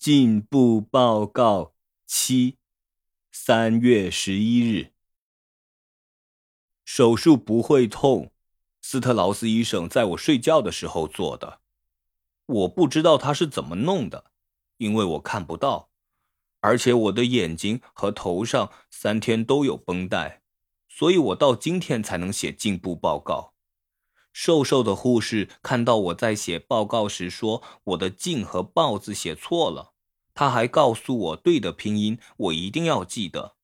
进步报告七，三月十一日。手术不会痛，斯特劳斯医生在我睡觉的时候做的。我不知道他是怎么弄的，因为我看不到，而且我的眼睛和头上三天都有绷带，所以我到今天才能写进步报告。瘦瘦的护士看到我在写报告时，说我的“进”和“报”字写错了。他还告诉我对的拼音，我一定要记得。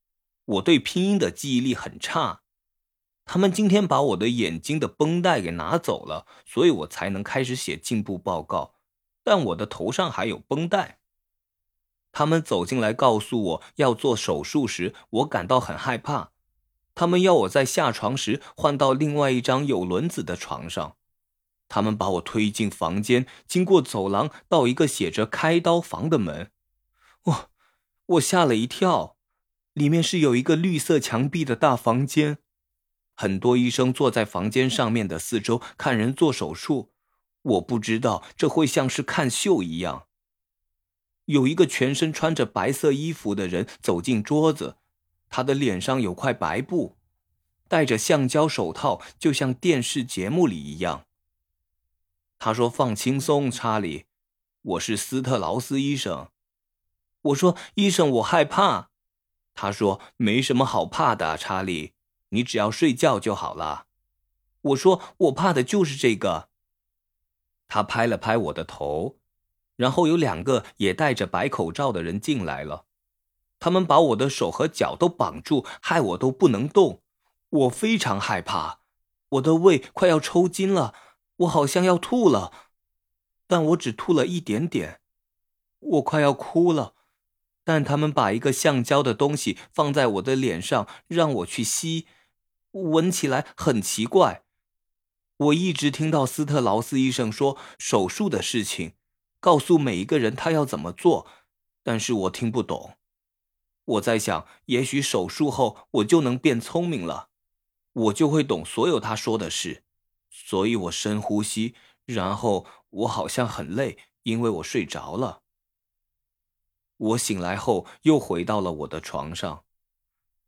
我对拼音的记忆力很差。他们今天把我的眼睛的绷带给拿走了，所以我才能开始写进步报告。但我的头上还有绷带。他们走进来告诉我要做手术时，我感到很害怕。他们要我在下床时换到另外一张有轮子的床上。他们把我推进房间，经过走廊到一个写着“开刀房”的门。我，我吓了一跳。里面是有一个绿色墙壁的大房间，很多医生坐在房间上面的四周看人做手术。我不知道这会像是看秀一样。有一个全身穿着白色衣服的人走进桌子。他的脸上有块白布，戴着橡胶手套，就像电视节目里一样。他说：“放轻松，查理，我是斯特劳斯医生。”我说：“医生，我害怕。”他说：“没什么好怕的，查理，你只要睡觉就好了。”我说：“我怕的就是这个。”他拍了拍我的头，然后有两个也戴着白口罩的人进来了。他们把我的手和脚都绑住，害我都不能动。我非常害怕，我的胃快要抽筋了，我好像要吐了，但我只吐了一点点。我快要哭了，但他们把一个橡胶的东西放在我的脸上，让我去吸，闻起来很奇怪。我一直听到斯特劳斯医生说手术的事情，告诉每一个人他要怎么做，但是我听不懂。我在想，也许手术后我就能变聪明了，我就会懂所有他说的事。所以我深呼吸，然后我好像很累，因为我睡着了。我醒来后又回到了我的床上，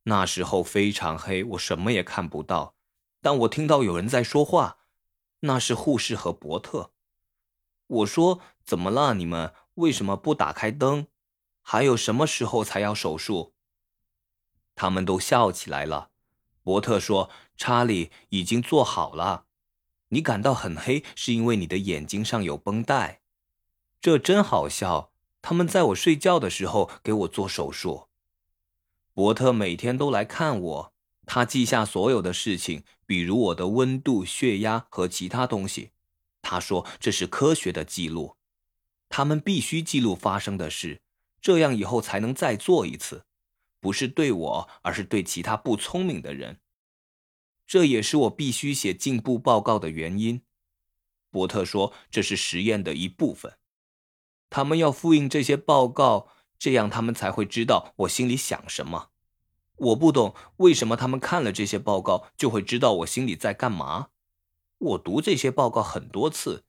那时候非常黑，我什么也看不到，但我听到有人在说话，那是护士和伯特。我说：“怎么了？你们为什么不打开灯？”还有什么时候才要手术？他们都笑起来了。伯特说：“查理已经做好了。你感到很黑，是因为你的眼睛上有绷带。这真好笑。他们在我睡觉的时候给我做手术。伯特每天都来看我，他记下所有的事情，比如我的温度、血压和其他东西。他说这是科学的记录，他们必须记录发生的事。”这样以后才能再做一次，不是对我，而是对其他不聪明的人。这也是我必须写进步报告的原因。伯特说这是实验的一部分，他们要复印这些报告，这样他们才会知道我心里想什么。我不懂为什么他们看了这些报告就会知道我心里在干嘛。我读这些报告很多次，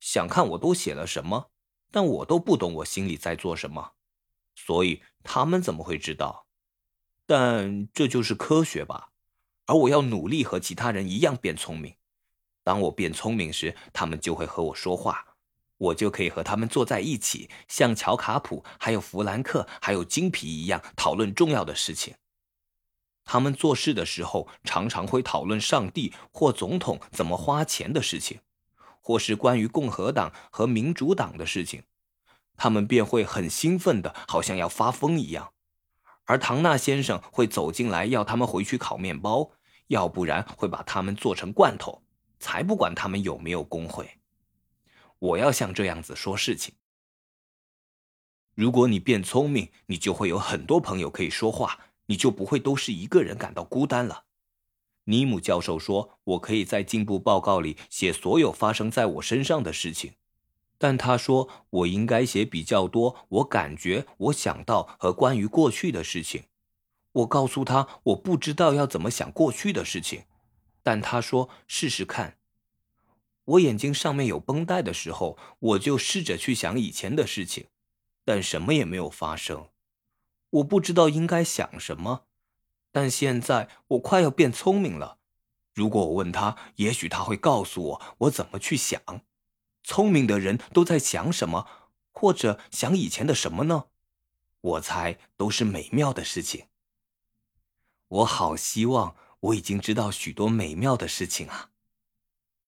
想看我都写了什么，但我都不懂我心里在做什么。所以他们怎么会知道？但这就是科学吧。而我要努力和其他人一样变聪明。当我变聪明时，他们就会和我说话，我就可以和他们坐在一起，像乔卡普、还有弗兰克、还有金皮一样讨论重要的事情。他们做事的时候常常会讨论上帝或总统怎么花钱的事情，或是关于共和党和民主党的事情。他们便会很兴奋的，好像要发疯一样，而唐纳先生会走进来要他们回去烤面包，要不然会把他们做成罐头，才不管他们有没有工会。我要像这样子说事情。如果你变聪明，你就会有很多朋友可以说话，你就不会都是一个人感到孤单了。尼姆教授说，我可以在进步报告里写所有发生在我身上的事情。但他说我应该写比较多，我感觉、我想到和关于过去的事情。我告诉他我不知道要怎么想过去的事情，但他说试试看。我眼睛上面有绷带的时候，我就试着去想以前的事情。但什么也没有发生。我不知道应该想什么，但现在我快要变聪明了。如果我问他，也许他会告诉我我怎么去想。聪明的人都在想什么，或者想以前的什么呢？我猜都是美妙的事情。我好希望我已经知道许多美妙的事情啊。